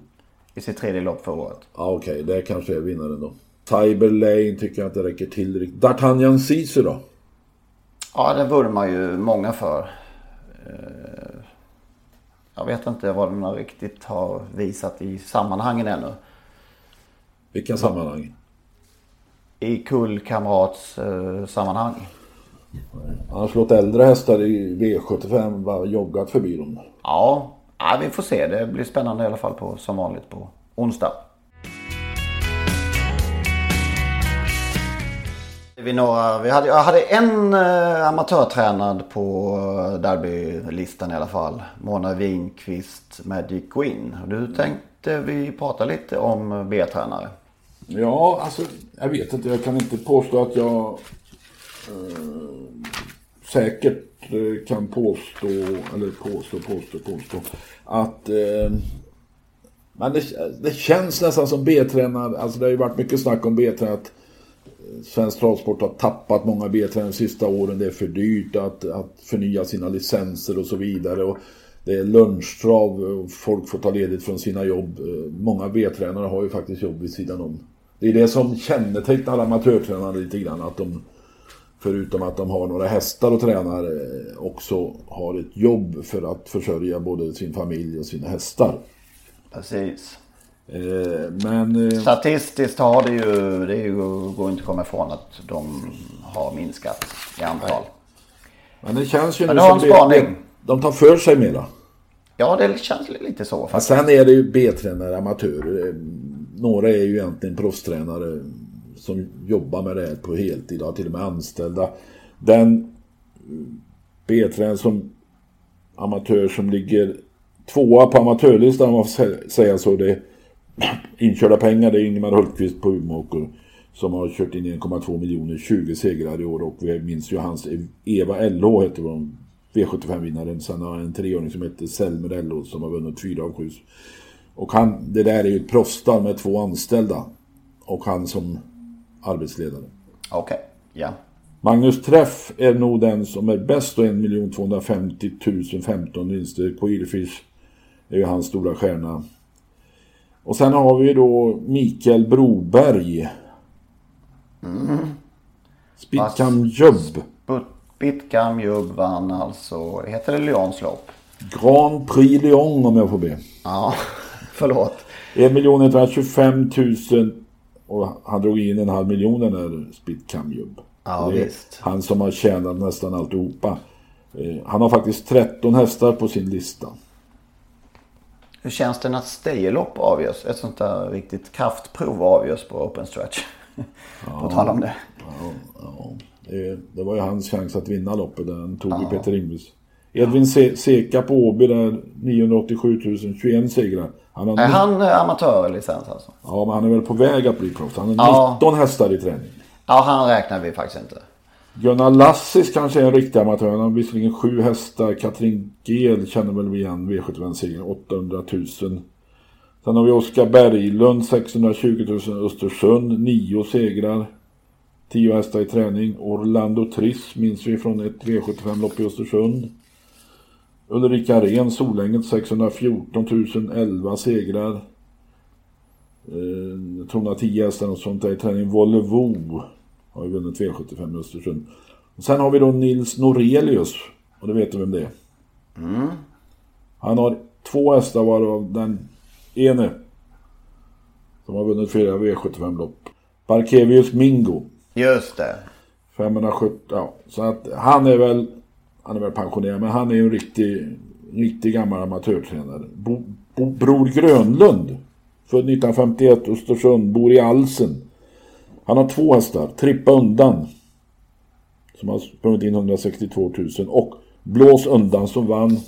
i sitt tredje lopp förra året. Ja, okej, det kanske är vinnaren då. Cyber Lane tycker jag inte räcker till riktigt. D'Artagnan Sisu då? Ja, det vurmar ju många för. Eh, Jag vet inte vad den riktigt har visat i sammanhangen ännu. Vilka sammanhang? I kullkamrats eh, sammanhang. Han har slått äldre hästar i V75, bara joggat förbi dem. Ja, ja, vi får se. Det blir spännande i alla fall på, som vanligt på onsdag. Vi, några, vi hade, jag hade en eh, amatörtränad på eh, derbylistan i alla fall. Mona Winqvist, Magic Queen. Och Du tänkte vi prata lite om B-tränare. Ja, alltså jag vet inte. Jag kan inte påstå att jag eh, säkert eh, kan påstå, eller påstå, påstå, påstå att eh, men det, det känns nästan som B-tränare. Alltså det har ju varit mycket snack om B-tränare. Att Svensk travsport har tappat många B-tränare de sista åren. Det är för dyrt att, att förnya sina licenser och så vidare. Och det är lunchtrav och folk får ta ledigt från sina jobb. Eh, många B-tränare har ju faktiskt jobb vid sidan om. Det är det som kännetecknar amatörtränare lite grann. Att de, förutom att de har några hästar och tränar, eh, också har ett jobb för att försörja både sin familj och sina hästar. Precis. Eh, Men eh, Statistiskt har det ju, det ju, går inte att komma ifrån att de har minskat i antal. Men det känns ju Men nu som det-. De tar för sig mera. Ja, det känns lite så Men faktiskt. sen är det ju B-tränare, amatörer. Eh, Några är ju egentligen proffstränare som jobbar med det här på heltid, har till och med anställda. Den B-tränare som amatör som ligger tvåa på amatörlistan om man får sä- säga så. Det är inkörda pengar, det är Ingemar Hultqvist på Umeåker som har kört in 1,2 miljoner, 20 segrar i år och vi minns ju hans Eva LH heter hon, V75-vinnaren. Sen har han en treåring som heter Selmer LH som har vunnit fyra av sju. Och han, det där är ju ett proffsstall med två anställda och han som arbetsledare. Okej, ja. Magnus Träff är nog den som är bäst och 1 250 000 15 vinster. Queerfish är ju hans stora stjärna. Och sen har vi då Mikael Broberg. Spitcam Jubb. Bitcam Jubb vann alltså, heter det Lyons lopp? Grand Prix Lyon om jag får be. Ja, förlåt. 1 125 000 och han drog in en halv miljon den där Spitcam Jubb. Ja, visst. Han som har tjänat nästan alltihopa. Eh, Han har faktiskt 13 hästar på sin lista. Hur känns det när stayerlopp avgörs? Ett sånt där riktigt kraftprov avgörs på open stretch. på tal om det. Ja, det, det var ju hans chans att vinna loppet. Den tog ju Peter Ingves. Edvin Se- Seka på Åby där 987 000, 21 segrar. Han har Är han eh, amatörlicens alltså? Ja, men han är väl på väg att bli proffs. Han har Ja. 19 hästar i träning. Ja, han räknar vi faktiskt inte. Gunnar Lassis kanske är en riktig amatör. Han har visserligen sju hästar. Katrin Gel känner väl vi igen V75-segern, 800 000. Sen har vi Oskar Berglund, 620 000 Östersund, nio segrar. Tio hästar i träning. Orlando Triss minns vi från ett V75-lopp i Östersund. Ulrika Ren, Solänget, 614 000, 11 segrar. Eh, 210 hästar och sånt där i träning. Volvo har ju vunnit V75 i Östersund. Och sen har vi då Nils Norelius. Och det vet du vem det är? Han har två hästar varav den ene som har vunnit fyra V75-lopp. Barkevius Mingo. Just det. 570, ja. Så att han är väl, han är väl pensionerad, men han är ju en riktig, riktig gammal amatörtränare. Bo, Bo, Bror Grönlund, född 1951, Östersund, bor i Alsen. Han har två hästar, Trippa undan, som har sprungit in 162 000 och Blås undan som vann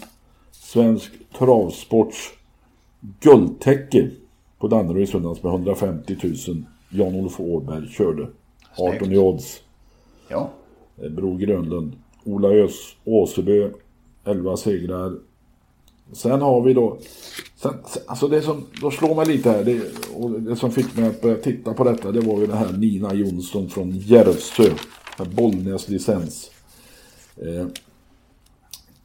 Svensk Travsports guldtäcke på Danderyd i söndags med 150 000. Jan-Olof Åberg körde. 18 i odds. Ja. Eh, Bror Grönlund. Ola Ös, Åsebö, 11 segrar. Sen har vi då, sen, alltså det som då slår mig lite här, det, och det som fick mig att börja titta på detta, det var ju den här Nina Jonsson från Järvsö, Bollnäs licens. Eh,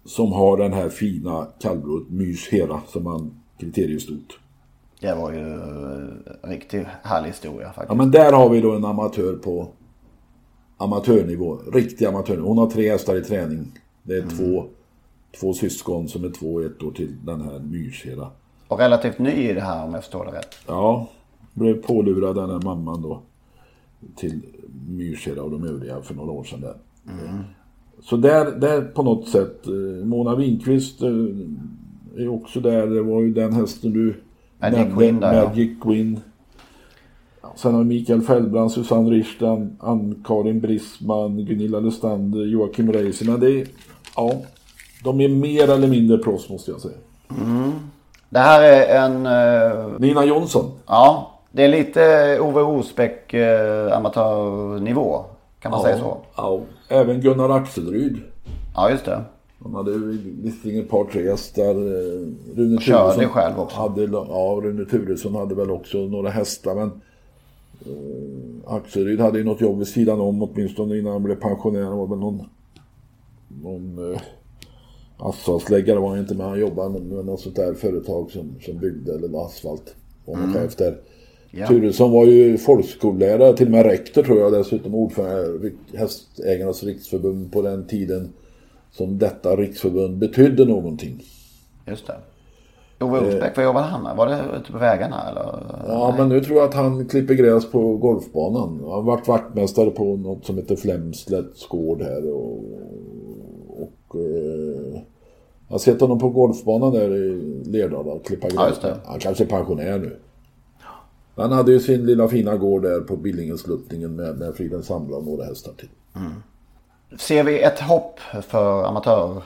som har den här fina kallblodet Mys Hera som han kriteriestort. Det var ju eh, en riktigt härlig historia faktiskt. Ja men där har vi då en amatör på amatörnivå, riktig amatörnivå. Hon har tre hästar i träning. Det är två, två syskon som är två och ett år till den här Myrsheda. Och relativt ny i det här om jag förstår det rätt. Ja, blev pålurad den här mamman då till Myrsheda och de övriga för några år sedan där. Så där, där på något sätt, eh, Mona Winqvist eh, är också där. Det var ju den hästen du Magic nämnde, Queen där, ja. Magic Queen. Ja, Sen har Mikael Fellbrand, Susanne Richtland, Ann-Karin Brisman, Gunilla Lestander, Joakim Reiser. Men det är, ja, de är mer eller mindre proffs måste jag säga. Det här är en, eh, Nina Jonsson. ja, det är lite Ove Osbeck eh, amatörnivå. Kan man säga så? Ja, även Gunnar Axelryd. Ja, just det. Han hade visserligen ett par tre hästar. eh, Rune Körde Turesson själv också. Hade, ja, Rune Turesson hade väl också några hästar. Men eh, Axelryd hade ju något jobb vid sidan om åtminstone innan han blev pensionär. Han var väl någon, någon eh, asfaltsläggare var han inte men han jobbade med, något sånt där företag som, som byggde eller asfalt. Var han chef där. Mm. Ja. Turesson var ju folkskollärare, till och med rektor tror jag dessutom ordförande i Hästägarnas riksförbund på den tiden som detta riksförbund betydde någonting. Just det. Ove Osbeck, vad jobbade han med? Var det ute på vägarna eller? Ja, men nu tror jag att han klipper gräs på golfbanan. Han har varit vaktmästare på något som heter Flemslätts gård här och... och eh, jag har sett honom på golfbanan där i Lerdala klippa gräs. Ja. Han kanske är pensionär nu. Han hade ju sin lilla fina gård där på Billingesluttningen med, med Fridens Samla och några hästar till. Ser vi ett hopp för amatör,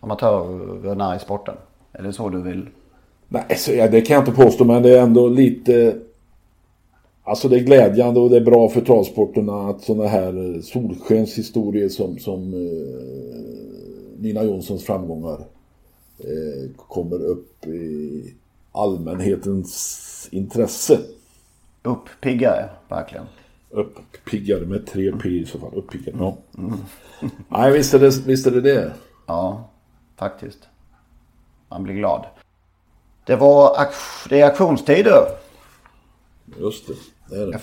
amatörerna i sporten? Är det så du vill? Nej, så, ja, det kan jag inte påstå, men det är ändå lite... Alltså det är glädjande och det är bra för travsporterna att sådana här eh, solskenshistorier som, som eh, Nina Jonssons framgångar kommer upp i allmänhetens intresse. Uppiggare, verkligen. Uppiggare med tre P i så fall. Uppiggare, ja. Nej, visst är, det, visst är det det. Ja, faktiskt. Man blir glad. Det var det är aktionstider. Just det, det är det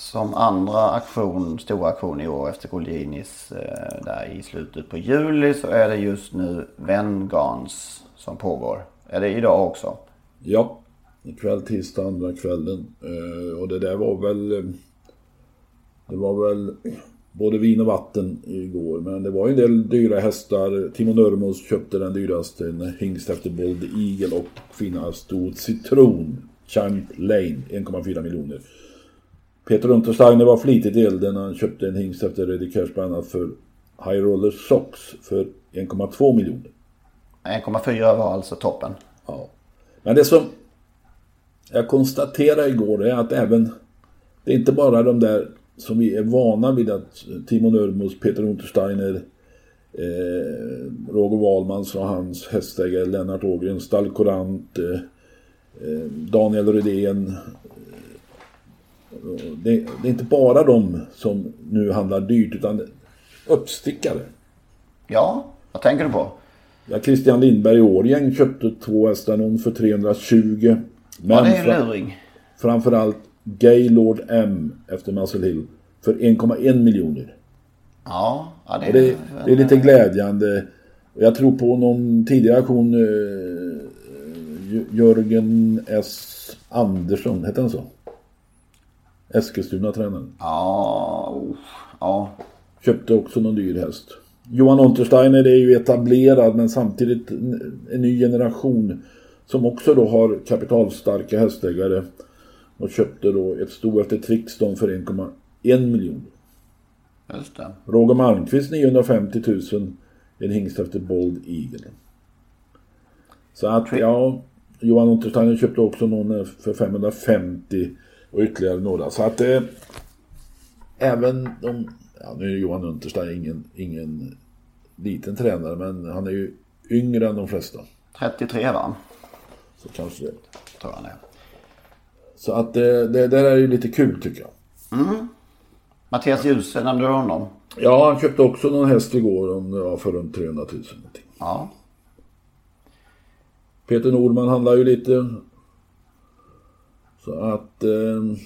som andra aktion, stora aktion i år efter Goldinis eh, där i slutet på juli så är det just nu Vengans som pågår. Är det idag också? Ja, ikväll tisdag andra kvällen. Eh, och det där var väl... Eh, det var väl både vin och vatten igår. Men det var ju en del dyra hästar. Timo Nurmos köpte den dyraste, en hingst efter Bold Eagle och fina stod Citron. Champ Lane, 1,4 miljoner. Peter Untersteiner var flitigt i elden när han köpte en hingst efter Reddy Cash bland annat för High Roller Socks för 1,2 miljoner. 1,4 var alltså toppen. Ja. Men det som jag konstaterade igår är att även det är inte bara de där som vi är vana vid att Timo Nurmos, Peter Untersteiner, eh, Roger Wahlmans och hans hästägare Lennart Ågren, Stall Courant, eh, eh, Daniel Rydén. Det, det är inte bara de som nu handlar dyrt utan uppstickare. Ja, vad tänker du på? Ja, Christian Lindberg Årgäng köpte två hästar, för 320. Men Ja, det är en luring. framförallt Gaylord M efter Muscle Hill för 1,1 miljoner. Ja, ja det, det, det är lite glädjande. Jag tror på någon tidigare aktion eh, Jörgen S Andersson, hette han så? Eskilstuna-tränaren. Ja, oh, ja. Köpte också någon dyr häst. Johan Untersteiner är ju etablerad men samtidigt en, en ny generation som också då har kapitalstarka hästägare. Och köpte då ett sto efter Trixton för 1,1 miljon. Just det. Roger Malmqvist 950 000. En hingst efter Bold Eagle. Så att ja, Johan Untersteiner köpte också någon för 550 och ytterligare några. Så att eh, även de, ja nu är Johan Untersteiner ingen, ingen liten tränare men han är ju yngre än de flesta. 33 va? Så kanske det. Tror det är. Så att det, det där är ju lite kul tycker jag. Mattias Djuse, nämnde du honom? Ja, han köpte också någon häst igår om det var för runt 300 000 någonting. Ja. Peter Norman handlar ju lite. Så att... Eh,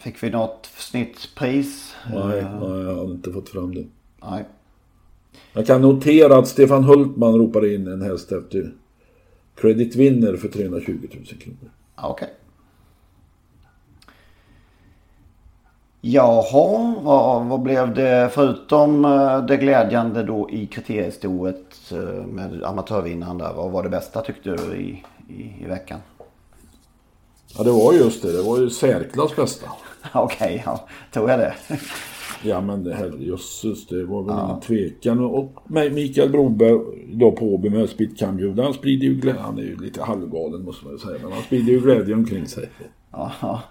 Fick vi något snittpris? nej, nej, jag har inte fått fram det. Nej. Jag kan notera att Stefan Hultman ropar in en häst efter Credit Winner för 320 000 kronor. Okej. Jaha, vad, vad blev det förutom eh, det glädjande då i kriteriestoet eh, med amatörvinnaren där? Vad var det bästa tyckte du i, i, i veckan? Ja, det var just det. Det var ju särklass bästa. Okej, ja, tror jag det. Ja, men herrejösses, det var väl ingen tvekan. Och Mikael Broberg då på Åby med Spit Cambio, han sprider ju glädje. Han är ju lite halvgalen måste man ju säga, men han sprider ju glädje omkring sig. Ja,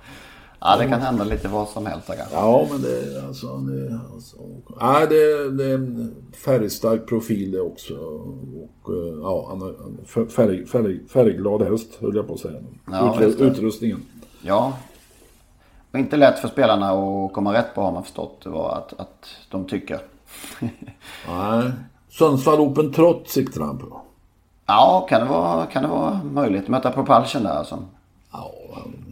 ja. det kan hända lite vad som helst kanske. Ja, men det är alltså... Är, alltså nej, det, det är en färgstark profil det också. Och eh, ja, han är färg, färg, färgglad häst, höll jag på att säga. Ja, det. utrustningen. Ja. Och inte lätt för spelarna att komma rätt på har man förstått det var att, att de tycker. Nej. Sundsvall Open Trot siktar han på. Ja, kan det vara, kan det vara möjligt? Möta Propulsion där alltså. Ja, det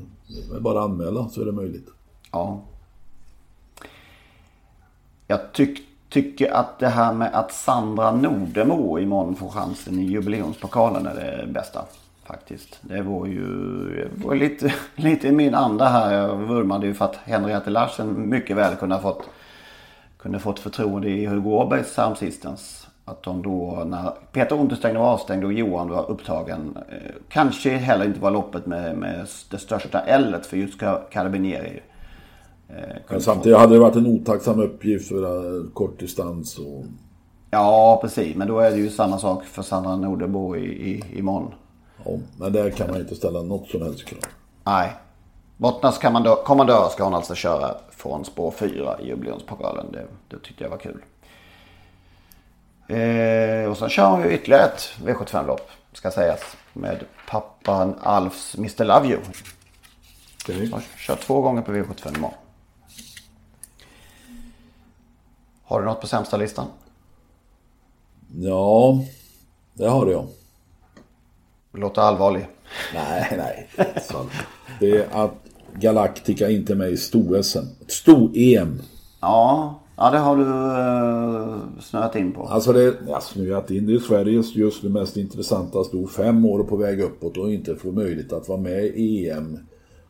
bara att anmäla så är det möjligt. Ja. Jag tyck, tycker att det här med att Sandra Nordemo imorgon får chansen i jubileumspokalen är det bästa. Faktiskt. Det var ju det var lite, lite i min anda här. Jag vurmade ju för att Henriette Larsen mycket väl kunde ha fått, kunde fått förtroende i Hugo Åbergs häromsistens. Att de då när Peter Untersteiner var avstängd och Johan var upptagen. Eh, kanske heller inte var loppet med, med det största L för just Carabinieri. Eh, Men samtidigt hade det varit en otacksam uppgift för uh, kort distans och... Ja, precis. Men då är det ju samma sak för Sandra Nordebo i, i, imorgon. Ja, men där kan man inte ställa något som helst krav. Nej. Bottnas kommandör ska hon alltså köra från spår 4 i jubileumspokalen. Det, det tyckte jag var kul. Eh, och sen kör hon ju ytterligare ett V75-lopp, ska sägas. Med pappan Alfs Mr Love You. Hon kör två gånger på V75 imorgon. Har du något på sämsta listan? Ja, det har jag. Du låter allvarlig. Nej, nej. Det är att Galactica inte är med i sto-SM. Sto-EM. Ja, ja det har du uh, snöat in på. Alltså det, ja, snöat in, det är Sveriges just nu mest intressanta sto. Fem år på väg uppåt och inte få möjlighet att vara med i EM.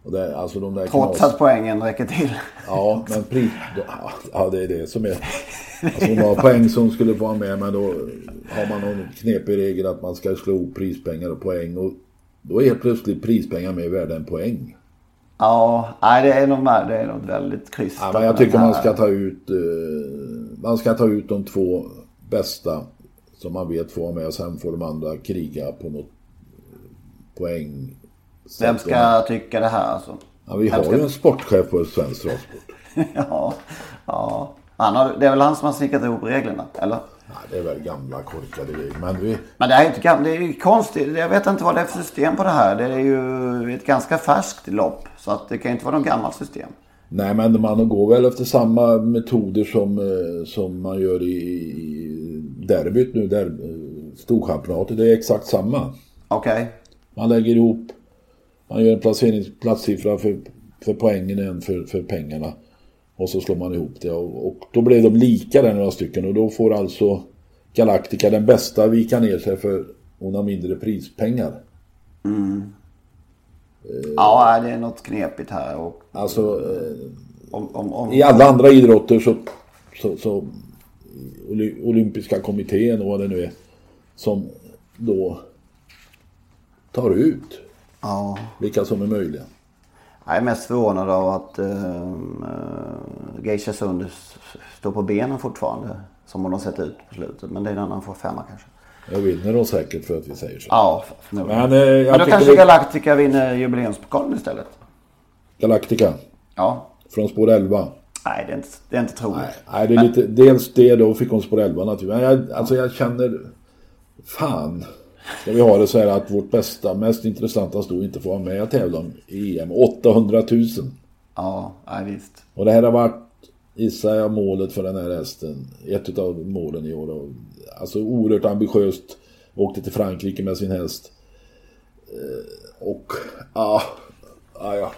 Och det, alltså de där Trots knas... att poängen räcker till. Ja, men pris... Ja, det är det som är... Alltså hon har poäng som skulle få vara med men då har man någon knepig regel att man ska slå prispengar och poäng. Och då är helt plötsligt prispengar mer värda än poäng. Ja, nej det är nog det är något väldigt krystat. Ja, jag tycker man ska ta ut uh, man ska ta ut de två bästa som man vet får med och sen får de andra kriga på något poäng. Vem ska tycka det här alltså? Ja, vi har ska... ju en sportchef på Svensk Travsport. ja, ja. Han har, det är väl han som har snickat ihop reglerna, eller? Ja, det är väl gamla korkade regler. Men, vi... men det är inte gammalt. Det är ju konstigt. Jag vet inte vad det är för system på det här. Det är ju ett ganska färskt lopp. Så att det kan inte vara något gammalt system. Nej, men man går väl efter samma metoder som, eh, som man gör i, i derbyt nu. Eh, Storchampionatet, det är exakt samma. Okej. Okay. Man lägger ihop, man gör en placeringsplatssiffra för, för poängen en för, för pengarna. Och så slår man ihop det och, och då blev de lika där några stycken och då får alltså Galactica den bästa vika ner sig för hon har mindre prispengar. Mm. Eh, ja, det är något knepigt här. Och, alltså, eh, om, om, om, i alla andra idrotter så, så, så olympiska kommittén och vad det nu är som då tar ut ja. vilka som är möjliga. Jag är mest förvånad av att uh, Geisha Sund står på benen fortfarande. Som hon har sett ut på slutet. Men det är en annan femma kanske. Jag vinner de säkert för att vi säger så. Ja, Men, eh, Men då kanske det... Galactica vinner jubileumspokalen istället. Galactica? Ja. Från spår 11? Nej, det är inte, det är inte troligt. Nej, nej det är Men... lite, dels det då fick hon spår 11 naturligtvis. Men jag, alltså jag känner... Fan. Ska vi ha det så här att vårt bästa, mest intressanta sto inte får vara med och tävla i EM. 800 000. Ja, nej, visst. Och det här har varit, gissar jag, målet för den här hästen. Ett av målen i år. Alltså oerhört ambitiöst. Åkte till Frankrike med sin häst. Eh, och, ja, ja, ja.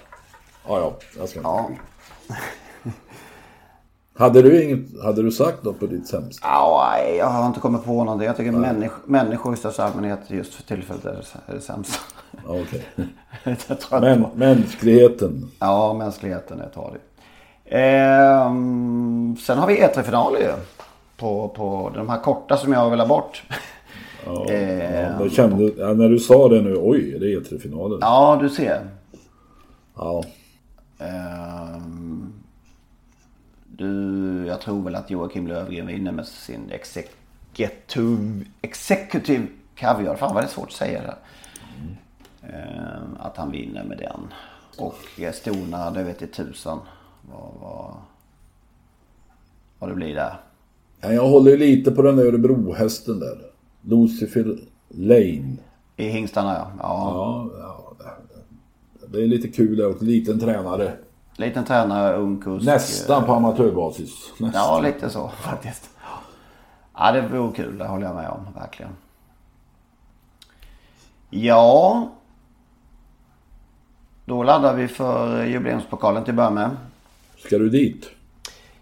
Ja, ja, jag ska inte. Ja. Hade du, inget, hade du sagt något på ditt sämsta? Ja, jag har inte kommit på någonting. Jag tycker människ, människor i största allmänhet just för tillfället är det, är det sämsta. Okej. Okay. Men, mänskligheten? Ja, mänskligheten är talig. Ehm, sen har vi E3-finaler ju. På, på de här korta som jag vill ha bort. Ja, ehm, kände, ja, när du sa det nu, oj, det är E3-finalen. Ja, du ser. Ja. Ehm, du, jag tror väl att Joakim Lövgren var inne med sin executive, executive caviar. Fan vad det är svårt att säga det. Mm. att han vinner med den. Och Stona, det vet jag tusan vad, vad, vad det blir där. Ja, jag håller lite på den där Örebro-hästen där. Lucifer Lane. I hingstarna ja. Ja, ja, ja det är lite kul där och liten tränare. Liten tränare, ung kusk. Nästan på amatörbasis. Nästan. Ja, lite så faktiskt. Ja, det vore kul. Det håller jag med om. Verkligen. Ja. Då laddar vi för jubileumspokalen till att börja med. Ska du dit?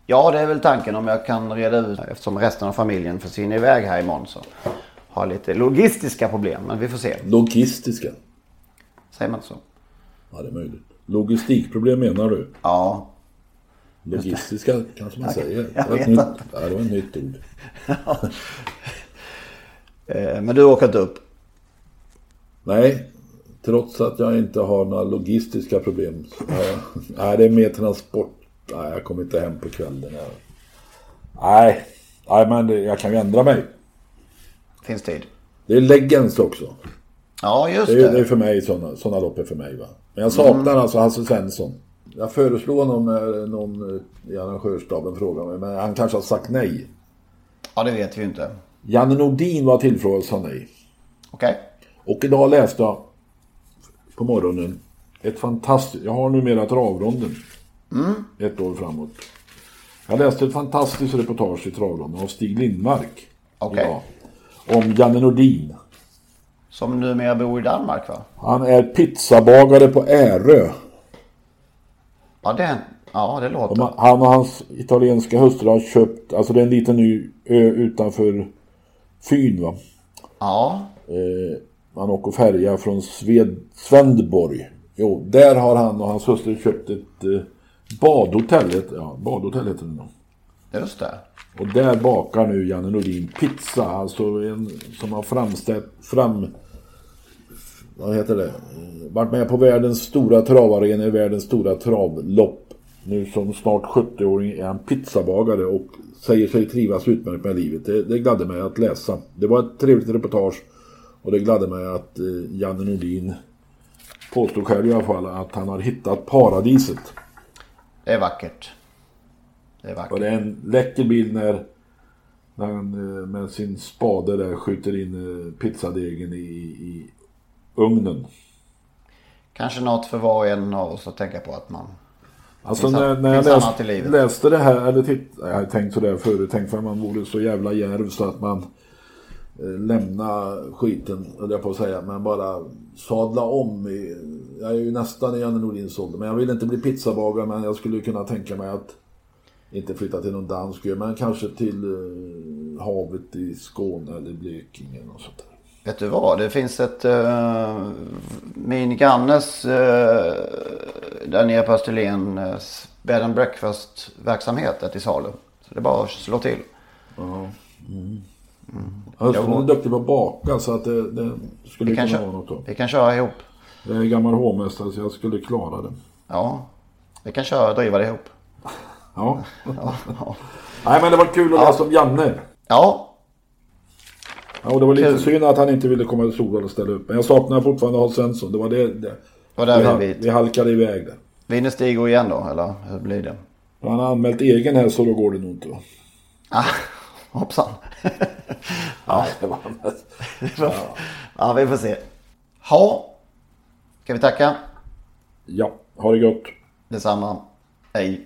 Ja, det är väl tanken om jag kan reda ut eftersom resten av familjen försvinner iväg här imorgon så har lite logistiska problem. Men vi får se. Logistiska? Säger man inte så? Ja, det är möjligt. Logistikproblem menar du? Ja. Logistiska kanske man säger. Jag vet nytt, ja, det var ett nytt ord. Eh, men du åker inte upp? Nej, trots att jag inte har några logistiska problem. Nej, det är mer transport. Nej, jag kommer inte hem på kvällen. Nej, nej men jag kan ju ändra mig. Finns tid. Det är Legends också. Ja, just det. Är, det. det är för mig sådana, sådana lopp är för mig va. Men jag saknar mm. alltså Hasse Svensson. Jag föreslår honom när någon i arrangörsstaben frågar mig. Men han kanske har sagt nej. Ja, det vet vi ju inte. Janne Nordin var tillfrågad och sa nej. Okej. Okay. Och idag läste jag på morgonen ett fantastiskt... Jag har numera travronden. Mm. Ett år framåt. Jag läste ett fantastiskt reportage i travronden av Stig Lindmark. Okej. Okay. Om Janne Nordin. Som numera bor i Danmark va? Han är pizzabagare på Ärö. Ja, det, ja, det låter. De, han och hans italienska hustru har köpt, alltså det är en liten ny ö utanför Fyn va. Ja, Eh, man åker färja från Sved, Svendborg. Jo, där har han och hans hustru köpt ett eh, badhotell. Ett, ja, badhotell heter det nog. just det. Och där bakar nu Janne Nordin pizza. Alltså en som har framställt fram... Vad heter det? Varit med på världens stora travarena i världens stora travlopp. Nu som snart 70-åring är han pizzabagare och säger sig trivas utmärkt med livet. Det, det gladde mig att läsa. Det var ett trevligt reportage. Och det gladde mig att eh, Janne Nordin påstod själv i alla fall att han har hittat paradiset. Det är vackert. Det är Och vackert. det är en läcker bild när, när han eh, med sin spade där skjuter in eh, pizzadegen i, i ugnen. Kanske något för var och en av oss att tänka på att man... Alltså när, när jag finns läste, det här, eller titt, jag hade tänkt sådär förut, tänkt för att man vore så jävla djärv så att man eh, lämna skiten, höll jag på att säga, men bara sadla om. I, jag är ju nästan i Janne Nordins ålder, men jag vill inte bli pizzabagare, men jag skulle kunna tänka mig att inte flytta till någon dansk ö, men kanske till eh, havet i Skåne eller Blekinge och sånt där. Vet du vad? Det finns ett... Uh, min grannes uh, där nere på Österlen uh, bed and breakfast verksamhet är till salu. Så det är bara att slå till. Hösten är duktig på att baka så att det, det skulle Vi kunna kö- vara något då. vi kan köra ihop. Jag är gammal hovmästare så jag skulle klara det. Ja. Vi kan köra driva det ihop. Ja. Ja. ja. Nej men det var kul att läsa om Janne. ja. Ja, och det var lite Kul. synd att han inte ville komma till Solvalla och ställa upp. Men jag saknar fortfarande Hans Svensson. Det var det. det. var där vi, vi vi halkade iväg där. Vinner Stig igen då? Eller hur blir det? Han har anmält egen här så då går det nog inte. Ah, hoppsan. Ja, det var ja, vi får se. Ha. Ska vi tacka? Ja, ha det gott. Detsamma. Hej.